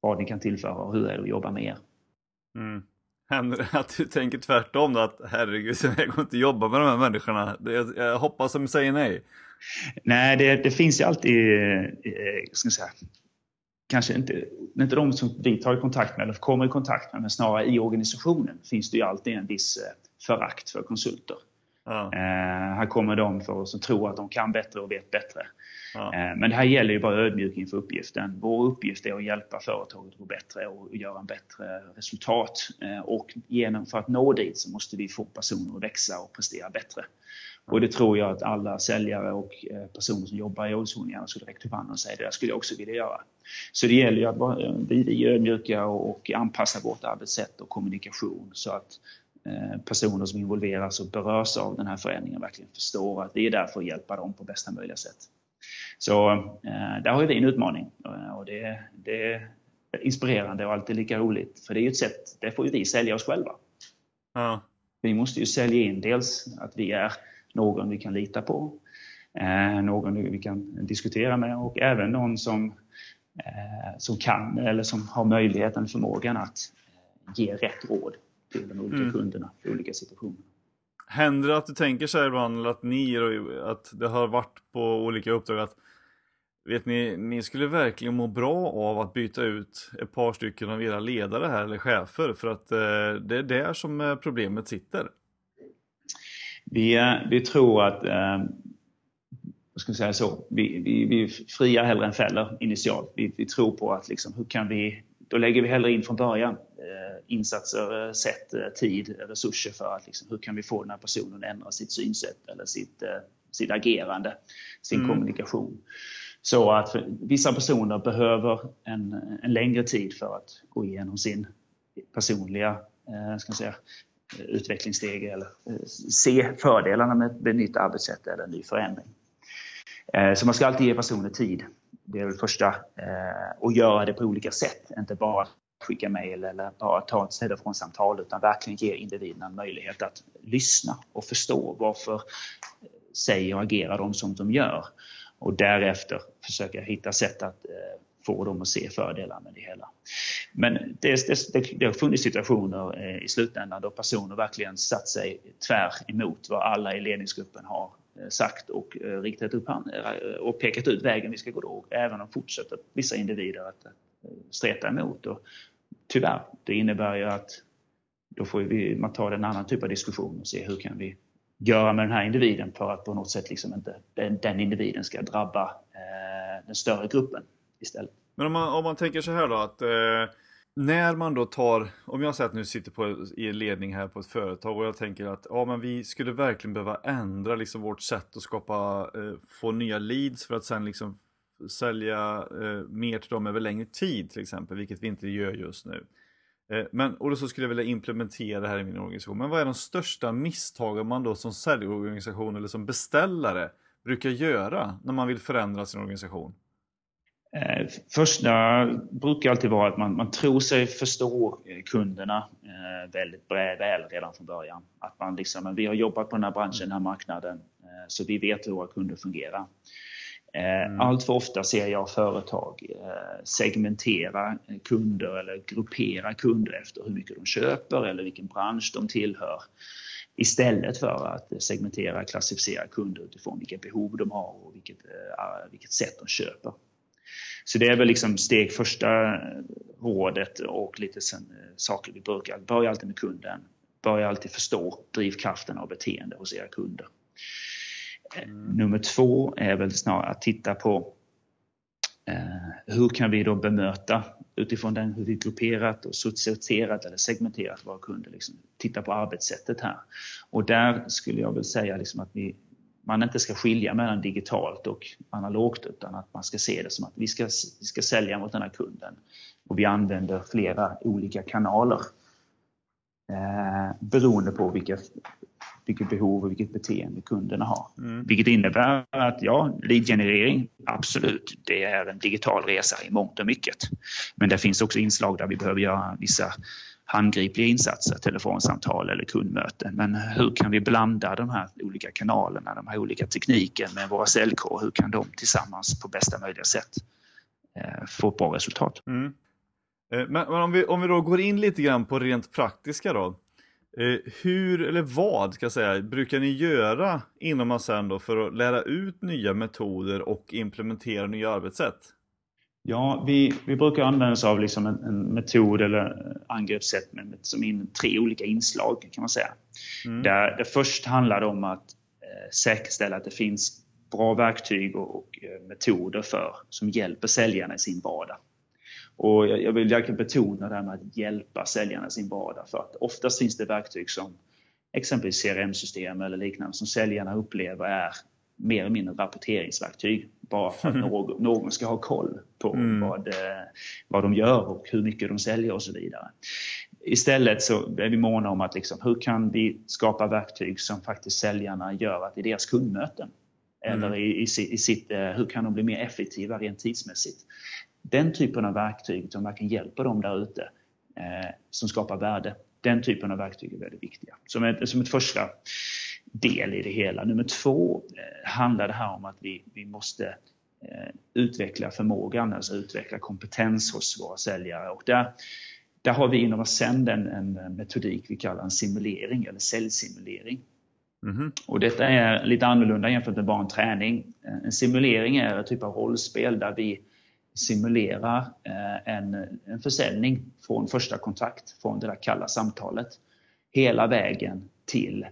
vad ni kan tillföra och hur är det att jobba med er. Mm. Händer det att du tänker tvärtom då? Att herregud, jag går inte jobba med de här människorna. Jag, jag hoppas de säger nej. Nej, det, det finns ju alltid, eh, ska jag säga, kanske inte, inte de som vi tar i kontakt med eller kommer i kontakt med, men snarare i organisationen finns det ju alltid en viss eh, förakt för konsulter. Ja. Eh, här kommer de för som tror att de kan bättre och vet bättre. Ja. Eh, men det här gäller ju bara ödmjuk inför uppgiften. Vår uppgift är att hjälpa företaget att gå bättre och göra en bättre resultat. Eh, och genom, för att nå dit så måste vi få personer att växa och prestera bättre. Och det tror jag att alla säljare och eh, personer som jobbar i organisationen gärna skulle räcka upp handen och säga det skulle jag också vilja göra. Så det gäller ju att vara vi ödmjuka och anpassa vårt arbetssätt och kommunikation så att personer som involveras och berörs av den här förändringen verkligen förstår att vi är där för att hjälpa dem på bästa möjliga sätt. Så eh, där har vi en utmaning och det, det är inspirerande och alltid lika roligt. För det är ju ett sätt, det får ju vi sälja oss själva. Ja. Vi måste ju sälja in dels att vi är någon vi kan lita på, eh, någon vi kan diskutera med och även någon som, eh, som kan eller som har möjligheten, förmågan att ge rätt råd till de olika mm. kunderna i olika situationer. Händer det att du tänker så här ibland, eller att ni, att det har varit på olika uppdrag att Vet ni, ni skulle verkligen må bra av att byta ut ett par stycken av era ledare här eller chefer för att eh, det är där som eh, problemet sitter. Vi, eh, vi tror att, eh, vad ska vi säga så, vi, vi, vi friar hellre än fäller initialt. Vi, vi tror på att liksom, hur kan vi, då lägger vi hellre in från början eh, insatser, sätt, tid, resurser för att liksom, hur kan vi få den här personen att ändra sitt synsätt eller sitt, sitt agerande, sin mm. kommunikation. Så att vissa personer behöver en, en längre tid för att gå igenom sin personliga eh, ska säga, utvecklingssteg eller eh, se fördelarna med ett nytt arbetssätt eller en ny förändring. Eh, så man ska alltid ge personer tid. Det är det första. Eh, och göra det på olika sätt, inte bara skicka mejl eller bara ta ett telefonsamtal utan verkligen ge individen en möjlighet att lyssna och förstå varför eh, säger och agerar de som de gör och därefter försöka hitta sätt att eh, få dem att se fördelar med det hela. Men det, det, det har funnits situationer eh, i slutändan då personer verkligen satt sig tvär emot vad alla i ledningsgruppen har Eh, sagt och eh, riktat upp hand, eh, och pekat ut vägen vi ska gå då. Även om fortsätter vissa individer att streta emot. Och tyvärr, det innebär ju att då får vi, man ta en annan typ av diskussion och se hur kan vi göra med den här individen för att på något sätt liksom inte den, den individen ska drabba eh, den större gruppen istället. Men om man, om man tänker så här då att eh, när man då tar, om jag säger att nu sitter på, i ledning här på ett företag och jag tänker att ja men vi skulle verkligen behöva ändra liksom vårt sätt att skapa, eh, få nya leads för att sen liksom sälja eh, mer till dem över längre tid till exempel, vilket vi inte gör just nu. Eh, men, och då så skulle jag vilja implementera det här i min organisation. Men vad är de största misstagen man då som säljorganisation eller som beställare brukar göra när man vill förändra sin organisation? Eh, första brukar alltid vara att man, man tror sig förstå kunderna eh, väldigt väl redan från början. Att man liksom, vi har jobbat på den här branschen, den här marknaden, eh, så vi vet hur våra kunder fungerar. Eh, mm. Allt för ofta ser jag företag eh, segmentera kunder eller gruppera kunder efter hur mycket de köper eller vilken bransch de tillhör. Istället för att segmentera, klassificera kunder utifrån vilka behov de har och vilket, eh, vilket sätt de köper. Så det är väl liksom steg första rådet och lite sen, saker vi brukar. Börja alltid med kunden. Börja alltid förstå drivkraften och beteende hos era kunder. Mm. Nummer två är väl snarare att titta på eh, hur kan vi då bemöta utifrån den hur vi grupperat och sorterat eller segmenterat våra kunder. Liksom, titta på arbetssättet här. Och där skulle jag väl säga liksom att vi, man inte ska skilja mellan digitalt och analogt utan att man ska se det som att vi ska, vi ska sälja mot den här kunden och vi använder flera olika kanaler eh, beroende på vilka vilket behov och vilket beteende kunderna har. Mm. Vilket innebär att ja, lead-generering, absolut, det är en digital resa i mångt och mycket. Men det finns också inslag där vi behöver göra vissa handgripliga insatser, telefonsamtal eller kundmöten. Men hur kan vi blanda de här olika kanalerna, de här olika tekniken med våra säljkår? Hur kan de tillsammans på bästa möjliga sätt eh, få ett bra resultat? Mm. Eh, men, men om vi, om vi då går in lite grann på rent praktiska då. Eh, hur, eller vad ska jag säga, brukar ni göra inom Ascend för att lära ut nya metoder och implementera nya arbetssätt? Ja, vi, vi brukar använda oss av liksom en, en metod eller angreppssätt med, som in tre olika inslag kan man säga. Mm. Där det först handlar om att eh, säkerställa att det finns bra verktyg och, och eh, metoder för som hjälper säljarna i sin vardag. Och jag vill verkligen betona det här med att hjälpa säljarna i sin vardag för att oftast finns det verktyg som exempelvis CRM-system eller liknande som säljarna upplever är mer eller mindre rapporteringsverktyg bara för att någon, någon ska ha koll på mm. vad, eh, vad de gör och hur mycket de säljer och så vidare. Istället så är vi måna om att liksom, hur kan vi skapa verktyg som faktiskt säljarna gör att i deras kundmöten mm. eller i, i, i sitt, eh, hur kan de bli mer effektiva rent tidsmässigt? den typen av verktyg som verkligen hjälper dem där ute eh, som skapar värde Den typen av verktyg är väldigt viktiga. Som ett, som ett första del i det hela. Nummer två eh, handlar det här om att vi, vi måste eh, utveckla förmågan, alltså utveckla kompetens hos våra säljare. Och där, där har vi inom Ascend en, en metodik vi kallar en simulering eller säljsimulering. Mm. Och detta är lite annorlunda jämfört med bara en träning. En simulering är en typ av rollspel där vi simulerar eh, en, en försäljning från första kontakt, från det där kalla samtalet, hela vägen till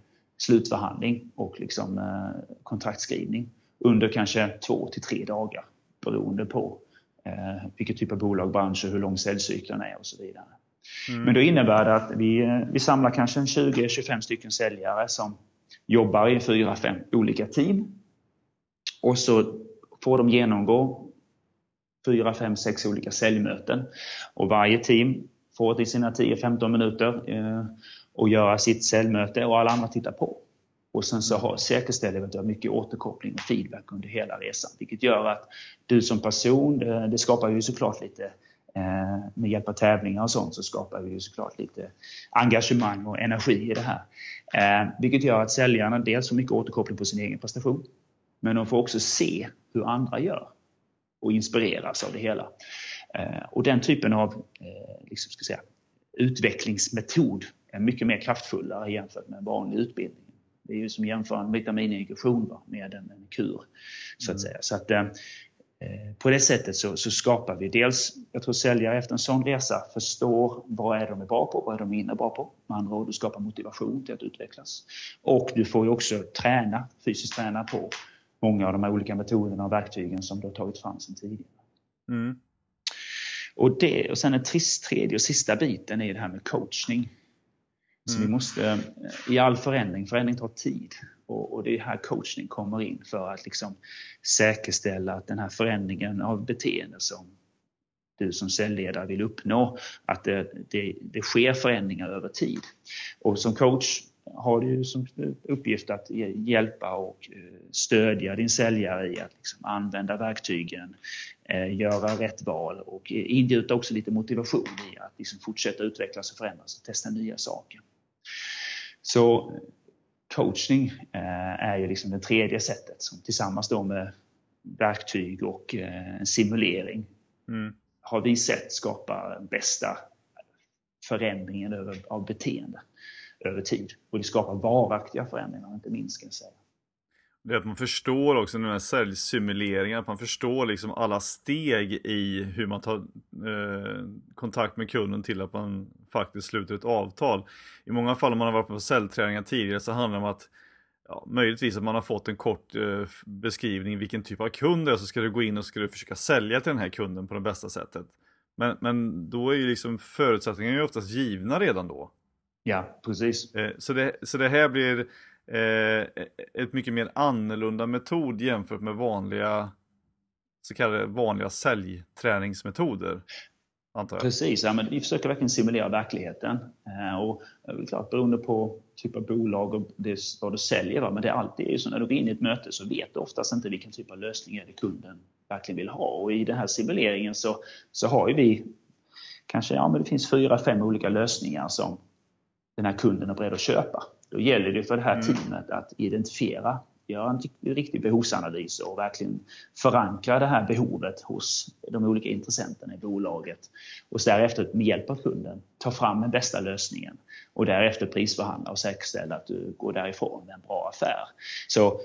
slutförhandling och liksom, eh, kontraktskrivning under kanske två till tre dagar beroende på eh, vilket typ av bolag, bransch och hur lång säljcykeln är och så vidare. Mm. Men då innebär det att vi, eh, vi samlar kanske 20-25 stycken säljare som jobbar i fyra, fem olika team. Och så får de genomgå fyra, fem, sex olika säljmöten. Och varje team får till sina 10-15 minuter eh, och göra sitt säljmöte och alla andra tittar på. Och sen så har, säkerställer vi att du har mycket återkoppling och feedback under hela resan. Vilket gör att du som person, det, det skapar ju såklart lite eh, med hjälp av tävlingar och sånt så skapar vi ju såklart lite engagemang och energi i det här. Eh, vilket gör att säljarna dels får mycket återkoppling på sin egen prestation. Men de får också se hur andra gör och inspireras av det hela. Eh, och den typen av liksom ska säga, utvecklingsmetod mycket mer kraftfullare jämfört med en vanlig utbildning. Det är ju som jämför en vitamininjektion med en, en kur. Så att mm. säga. Så att, eh, på det sättet så, så, skapar vi dels, jag tror säljare efter en sån resa förstår vad är de är bra på, vad är de mindre bra på. Med andra ord, du skapar motivation till att utvecklas. Och du får ju också träna, fysiskt träna på många av de här olika metoderna och verktygen som du har tagit fram sedan tidigare. Mm. Och, det, och sen den tredje och sista biten är det här med coachning. Så mm. vi måste, i all förändring, förändring tar tid. Och, och det är här coachning kommer in för att liksom säkerställa att den här förändringen av beteende som du som säljledare vill uppnå, att det, det, det sker förändringar över tid. Och som coach har du som uppgift att hjälpa och eh, stödja din säljare i att liksom använda verktygen, eh, göra rätt val och ingjuta också lite motivation i att liksom fortsätta utvecklas och förändras och testa nya saker. Så coachning eh, är ju liksom det tredje sättet som tillsammans då med verktyg och en simulering mm. har vi sett skapa bästa förändringen av beteende över tid. Och det skapar varaktiga förändringar, inte minst kan jag säga. Det är att man förstår också den här säljsimuleringen, att man förstår liksom alla steg i hur man tar eh, kontakt med kunden till att man faktiskt sluter ett avtal. I många fall om man har varit på säljträningar tidigare så handlar det om att ja, möjligtvis att man har fått en kort eh, beskrivning vilken typ av kund det är så ska du gå in och ska du försöka sälja till den här kunden på det bästa sättet. Men, men då är ju liksom förutsättningarna oftast givna redan då. Ja, precis. Eh, så det, så det här blir eh, ett mycket mer annorlunda metod jämfört med vanliga så kallade vanliga säljträningsmetoder. Antar jag. Precis, ja, men vi försöker verkligen simulera verkligheten. Eh, och klart, beroende på typ av bolag och det, vad du säljer, va? men det är alltid så när du går in i ett möte så vet du oftast inte vilken typ av lösning är det kunden verkligen vill ha. Och i den här simuleringen så, så har ju vi kanske, ja men det finns fyra, fem olika lösningar som den här kunden är beredd att köpa. Då gäller det för det här mm. teamet att identifiera, göra en riktig behovsanalys och verkligen förankra det här behovet hos de olika intressenterna i bolaget. Och därefter med hjälp av kunden ta fram den bästa lösningen och därefter prisförhandla och säkerställa att du går därifrån med en bra affär. Så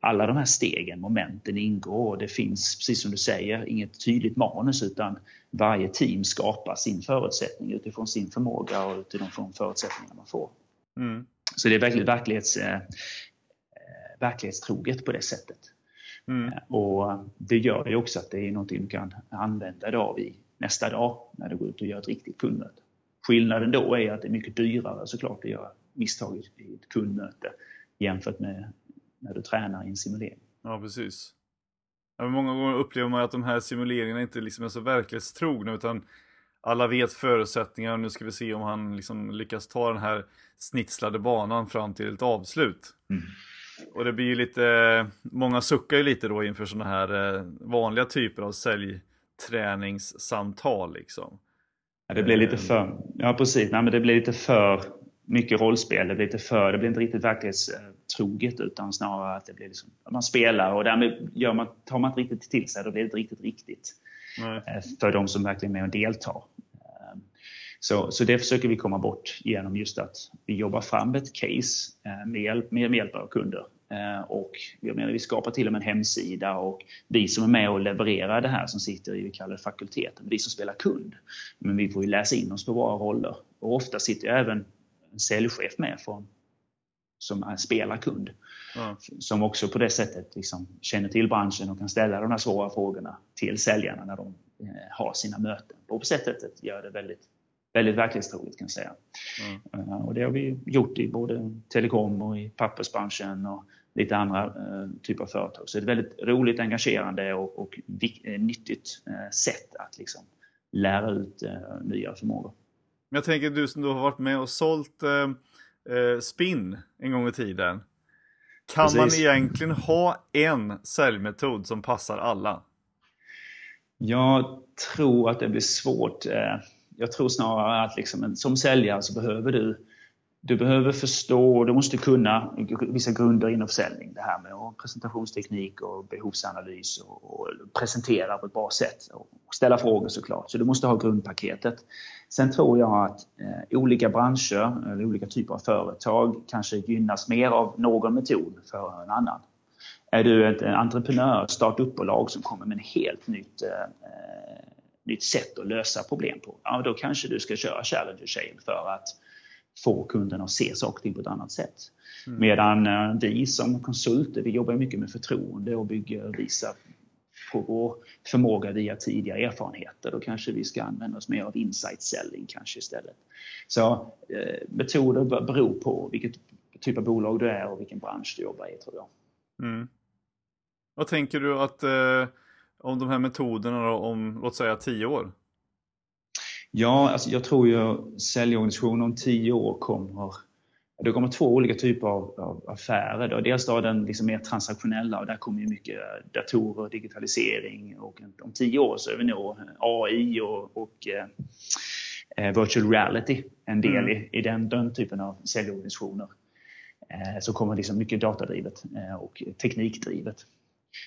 alla de här stegen, momenten ingår och det finns, precis som du säger, inget tydligt manus utan varje team skapar sin förutsättning utifrån sin förmåga och utifrån förutsättningar man får. Mm. Så det är verkligen verklighets, eh, verklighetstroget på det sättet. Mm. Eh, och Det gör ju också att det är någonting du kan använda idag i nästa dag när du går ut och gör ett riktigt kundmöte. Skillnaden då är att det är mycket dyrare såklart att göra misstag i ett kundmöte jämfört med när du tränar i en simulering. Ja, precis. Ja, många gånger upplever man att de här simuleringarna inte liksom är så verklighetstrogna utan alla vet förutsättningar. Nu ska vi se om han liksom lyckas ta den här snitslade banan fram till ett avslut. Mm. Och det blir ju lite, många suckar ju lite då inför sådana här eh, vanliga typer av säljträningssamtal liksom. Ja, det blir lite för, ja precis, Nej, men det blir lite för mycket rollspel. Det blir lite för, det blir inte riktigt verklighetstroget utan snarare att det blir liksom, man spelar och därmed gör man, tar man inte riktigt till sig, då blir det inte riktigt riktigt. Nej. Eh, för de som verkligen är med och deltar. Ehm, så, så det försöker vi komma bort genom just att vi jobbar fram ett case eh, med hjälp, med hjälp av kunder. Eh, och jag menar, vi skapar till och med en hemsida och vi som är med och levererar det här som sitter i, vi kallar det fakulteten, vi som spelar kund. Men vi får ju läsa in oss på våra roller. Och ofta sitter även en säljchef med från, som är spelarkund. Mm. Som också på det sättet liksom känner till branschen och kan ställa de här svåra frågorna till säljarna när de eh, har sina möten. Och på sättet gör det väldigt, väldigt verklighetstroget kan jag säga. Mm. Och det har vi gjort i både telekom och i pappersbranschen och lite andra uh, typer av företag. Så det är ett väldigt roligt, engagerande och, och uh, nyttigt sätt att liksom lära ut nya förmågor. Jag tänker du som då har varit med och sålt eh, spinn en gång i tiden. Kan Precis. man egentligen ha en säljmetod som passar alla? Jag tror att det blir svårt. Eh, jag tror snarare att liksom, som säljare så behöver du du behöver förstå, du måste kunna vissa grunder inom försäljning. Det här med presentationsteknik och behovsanalys och presentera på ett bra sätt och ställa frågor såklart. Så du måste ha grundpaketet. Sen tror jag att eh, olika branscher eller olika typer av företag kanske gynnas mer av någon metod för en annan. Är du ett entreprenör, startupbolag som kommer med ett helt nytt, eh, nytt sätt att lösa problem på, ja, då kanske du ska köra Challenger Chain för att få kunden att se saker på ett annat sätt. Mm. Medan eh, vi som konsulter, vi jobbar mycket med förtroende och bygger, visar på vår förmåga via tidigare erfarenheter. Då kanske vi ska använda oss mer av insight selling kanske istället. Så eh, metoder beror på vilket typ av bolag du är och vilken bransch du jobbar i tror jag. Mm. Vad tänker du att eh, om de här metoderna då, om låt säga tio år? Ja, alltså jag tror ju säljorganisationen om tio år kommer det kommer två olika typer av, av affärer. Då. Dels då den liksom mer transaktionella och där kommer ju mycket datorer, digitalisering och om tio år så är vi nog AI och, och eh, virtual reality en del mm. i, i den, den typen av säljorganisationer. Eh, så kommer liksom mycket datadrivet eh, och teknikdrivet.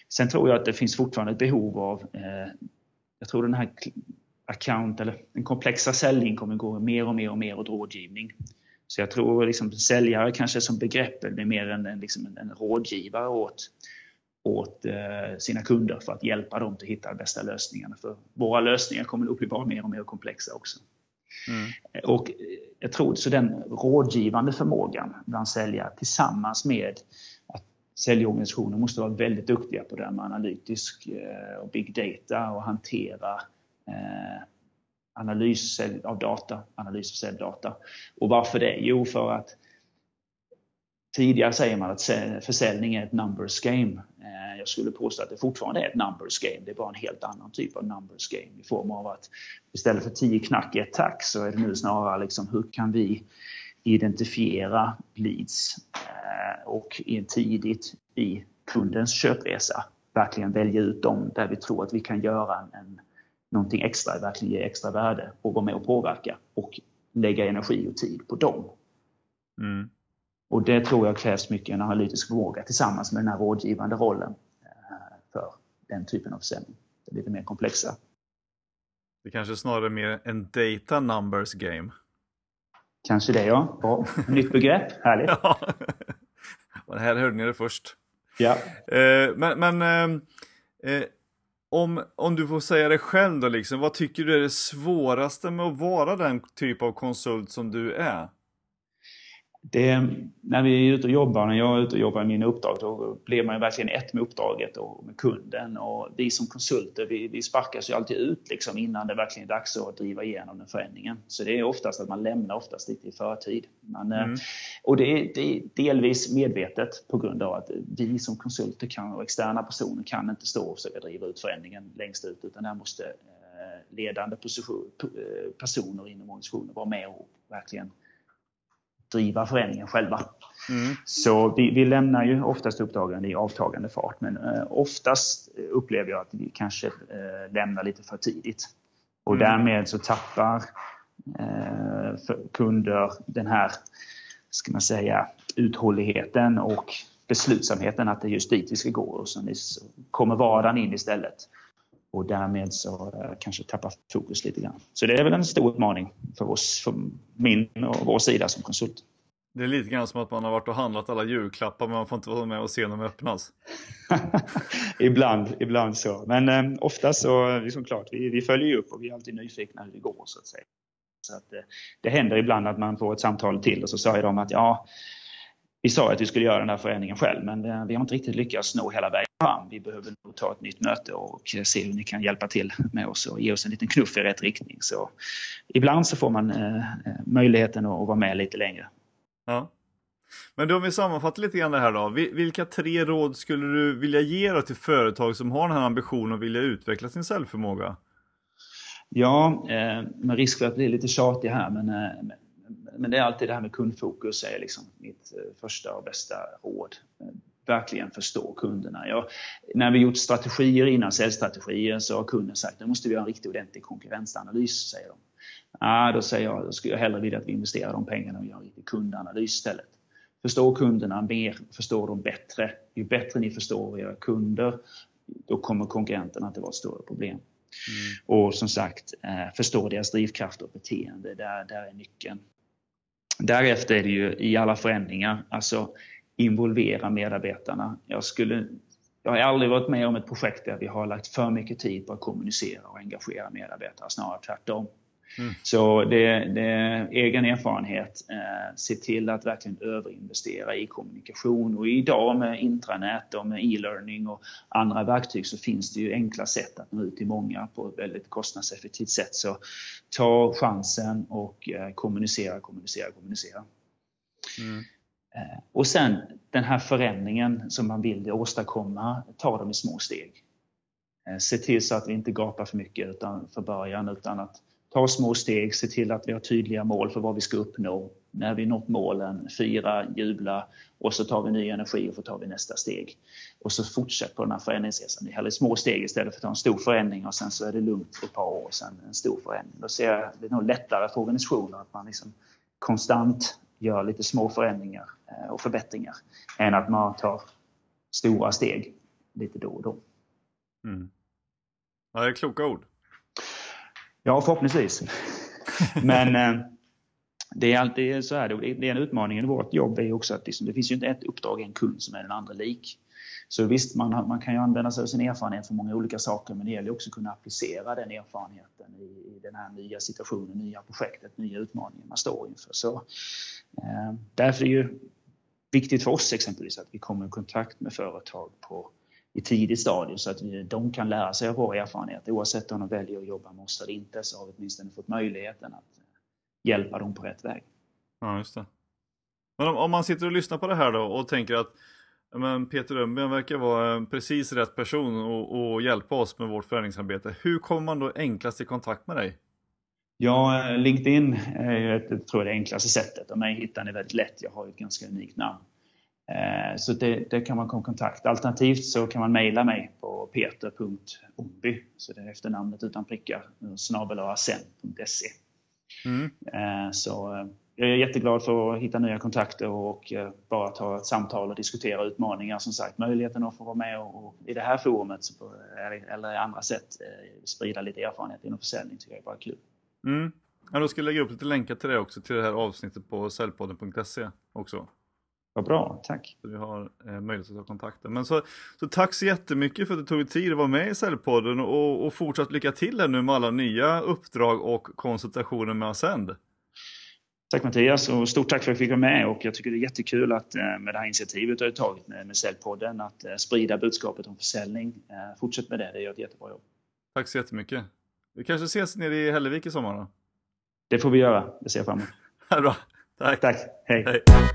Sen tror jag att det finns fortfarande ett behov av, eh, jag tror den här account eller den komplexa säljningen kommer gå mer och mer och mer åt rådgivning. Så jag tror liksom säljare kanske som begrepp blir mer en, en, liksom en, en rådgivare åt, åt eh, sina kunder för att hjälpa dem att hitta de bästa lösningarna. För våra lösningar kommer att bli bara mer och mer komplexa också. Mm. Och jag tror så den rådgivande förmågan bland säljare tillsammans med att säljorganisationer måste vara väldigt duktiga på det här med analytisk eh, och big data och hantera eh, analys av data, analys av säljdata. Och varför det? Jo, för att tidigare säger man att försäljning är ett numbers game. Eh, jag skulle påstå att det fortfarande är ett numbers game. Det är bara en helt annan typ av numbers game i form av att istället för 10 knack i ett tack så är det nu snarare liksom hur kan vi identifiera leads eh, och tidigt i kundens köpresa verkligen välja ut dem där vi tror att vi kan göra en, någonting extra, verkligen ge extra värde och vara med och påverka och lägga energi och tid på dem. Mm. Och det tror jag krävs mycket en analytisk förmåga tillsammans med den här rådgivande rollen eh, för den typen av försäljning. Det är lite mer komplexa. Det kanske snarare är mer en data numbers game. Kanske det ja. Bra. Nytt begrepp, härligt. ja. här hörde ni det först. Ja. Eh, men, men eh, om, om du får säga det själv då, liksom, vad tycker du är det svåraste med att vara den typ av konsult som du är? Det, när vi är ute och jobbar, när jag är ute och jobbar i mina uppdrag, då blir man ju verkligen ett med uppdraget och med kunden. Och vi som konsulter, vi, vi sparkas ju alltid ut liksom innan det verkligen är dags att driva igenom den förändringen. Så det är oftast att man lämnar oftast lite i förtid. Man, eh, mm. Och det är, det är, delvis medvetet på grund av att vi som konsulter kan, och externa personer kan inte stå och försöka driva ut förändringen längst ut, utan där måste eh, ledande position, eh, personer inom organisationen vara med och verkligen driva föreningen själva. Mm. Så vi, vi, lämnar ju oftast uppdragen i avtagande fart men eh, oftast upplever jag att vi kanske eh, lämnar lite för tidigt. Och mm. därmed så tappar för kunder den här, ska man säga, uthålligheten och beslutsamheten att det är just dit vi ska gå och så kommer vardagen in istället. Och därmed så kanske tappar fokus lite grann. Så det är väl en stor utmaning för oss, för min och vår sida som konsult. Det är lite grann som att man har varit och handlat alla julklappar men man får inte vara med och se dem öppnas. ibland, ibland så. Men eh, ofta så, liksom klart, vi, vi följer ju upp och vi är alltid nyfikna hur det går så att säga. Så att, eh, det händer ibland att man får ett samtal till och så säger de att ja, vi sa att vi skulle göra den här förändringen själv men eh, vi har inte riktigt lyckats nå hela vägen fram. Vi behöver nog ta ett nytt möte och se hur ni kan hjälpa till med oss och ge oss en liten knuff i rätt riktning. Så ibland så får man eh, möjligheten att vara med lite längre. Ja. Men då om vi sammanfattar lite grann det här då. Vilka tre råd skulle du vilja ge till företag som har den här ambitionen att vilja utveckla sin säljförmåga? Ja, eh, med risk för att bli lite tjatig här, men, eh, men det är alltid det här med kundfokus är liksom mitt eh, första och bästa råd. Verkligen förstå kunderna. Jag, när vi gjort strategier innan, säljstrategier, så har kunden sagt att nu måste vi ha en riktigt ordentlig konkurrensanalys, säger de. Ah, då säger jag, då skulle jag hellre vilja att vi investerar de pengarna och gör en riktig kundanalys istället. Förstå kunderna mer, förstå dem bättre. Ju bättre ni förstår era kunder, då kommer konkurrenterna inte vara ett större problem. Mm. Och som sagt, eh, förstå deras drivkraft och beteende. Där, där är nyckeln. Därefter är det ju i alla förändringar, alltså involvera medarbetarna. Jag, skulle, jag har aldrig varit med om ett projekt där vi har lagt för mycket tid på att kommunicera och engagera medarbetare, snarare tvärtom. Mm. Så det, det, är egen erfarenhet. Eh, se till att verkligen överinvestera i kommunikation. Och idag med intranät och med e-learning och andra verktyg så finns det ju enkla sätt att nå ut till många på ett väldigt kostnadseffektivt sätt. Så ta chansen och eh, kommunicera, kommunicera, kommunicera. Mm. Eh, och sen den här förändringen som man vill åstadkomma, ta dem i små steg. Eh, se till så att vi inte gapar för mycket utan för början utan att ta små steg, se till att vi har tydliga mål för vad vi ska uppnå. När vi nått målen, fira, jubla och så tar vi ny energi och så tar vi nästa steg. Och så fortsätt på den här förändringsresan. Hellre små steg istället för att ta en stor förändring och sen så är det lugnt för ett par år och sen en stor förändring. Då ser jag det är nog lättare för organisationer att man liksom konstant gör lite små förändringar och förbättringar än att man tar stora steg lite då och då. Mm. Ja, det är kloka ord. Ja, förhoppningsvis. Men eh, det är alltid så här, det är en utmaning i vårt jobb är också att liksom, det finns ju inte ett uppdrag, en kund som är den andra lik. Så visst, man, man kan ju använda sig av sin erfarenhet för många olika saker, men det gäller också att kunna applicera den erfarenheten i, i den här nya situationen, nya projektet, nya utmaningen man står inför. Så, eh, därför är ju viktigt för oss exempelvis att vi kommer i kontakt med företag på i tidigt stadium så att vi, de kan lära sig av våra erfarenheter Oavsett om de väljer att jobba med oss eller inte så har vi åtminstone fått möjligheten att eh, hjälpa dem på rätt väg. Ja, just det. Men om, om man sitter och lyssnar på det här då och tänker att men Peter Rönnben verkar vara eh, precis rätt person att hjälpa oss med vårt förändringsarbete. Hur kommer man då enklast i kontakt med dig? Ja, LinkedIn är ju ett, tror jag, det enklaste sättet och mig hittar ni väldigt lätt. Jag har ju ett ganska unikt namn. Eh, så det, det, kan man komma i kontakt. Alternativt så kan man mejla mig på peter.omby, så det är efternamnet utan prickar, snabelasen.se. Mm. Eh, så eh, jag är jätteglad för att hitta nya kontakter och bara ta ett samtal och diskutera utmaningar. Som sagt, möjligheten att få vara med och, i det här forumet eller andra sätt sprida lite erfarenhet inom försäljning tycker jag är bara kul. Mm. Ja, då ska jag lägga upp lite länkar till det också, till det här avsnittet på säljpodden.se också. Vad bra, tack. Så vi har eh, möjlighet att ta kontakter. Men så, så tack så jättemycket för att du tog dig tid att vara med i Säljpodden och, och fortsatt lycka till här nu med alla nya uppdrag och konsultationer med Ascend. Tack Mattias och stort tack för att jag fick vara med och jag tycker det är jättekul att eh, med det här initiativet du har tagit med, med Säljpodden att eh, sprida budskapet om försäljning. Eh, fortsätt med det, det gör ett jättebra jobb. Tack så jättemycket. Vi kanske ses nere i Hällevik i sommar då? Det får vi göra, det ser jag fram emot. Bra, tack. Tack, hej. hej.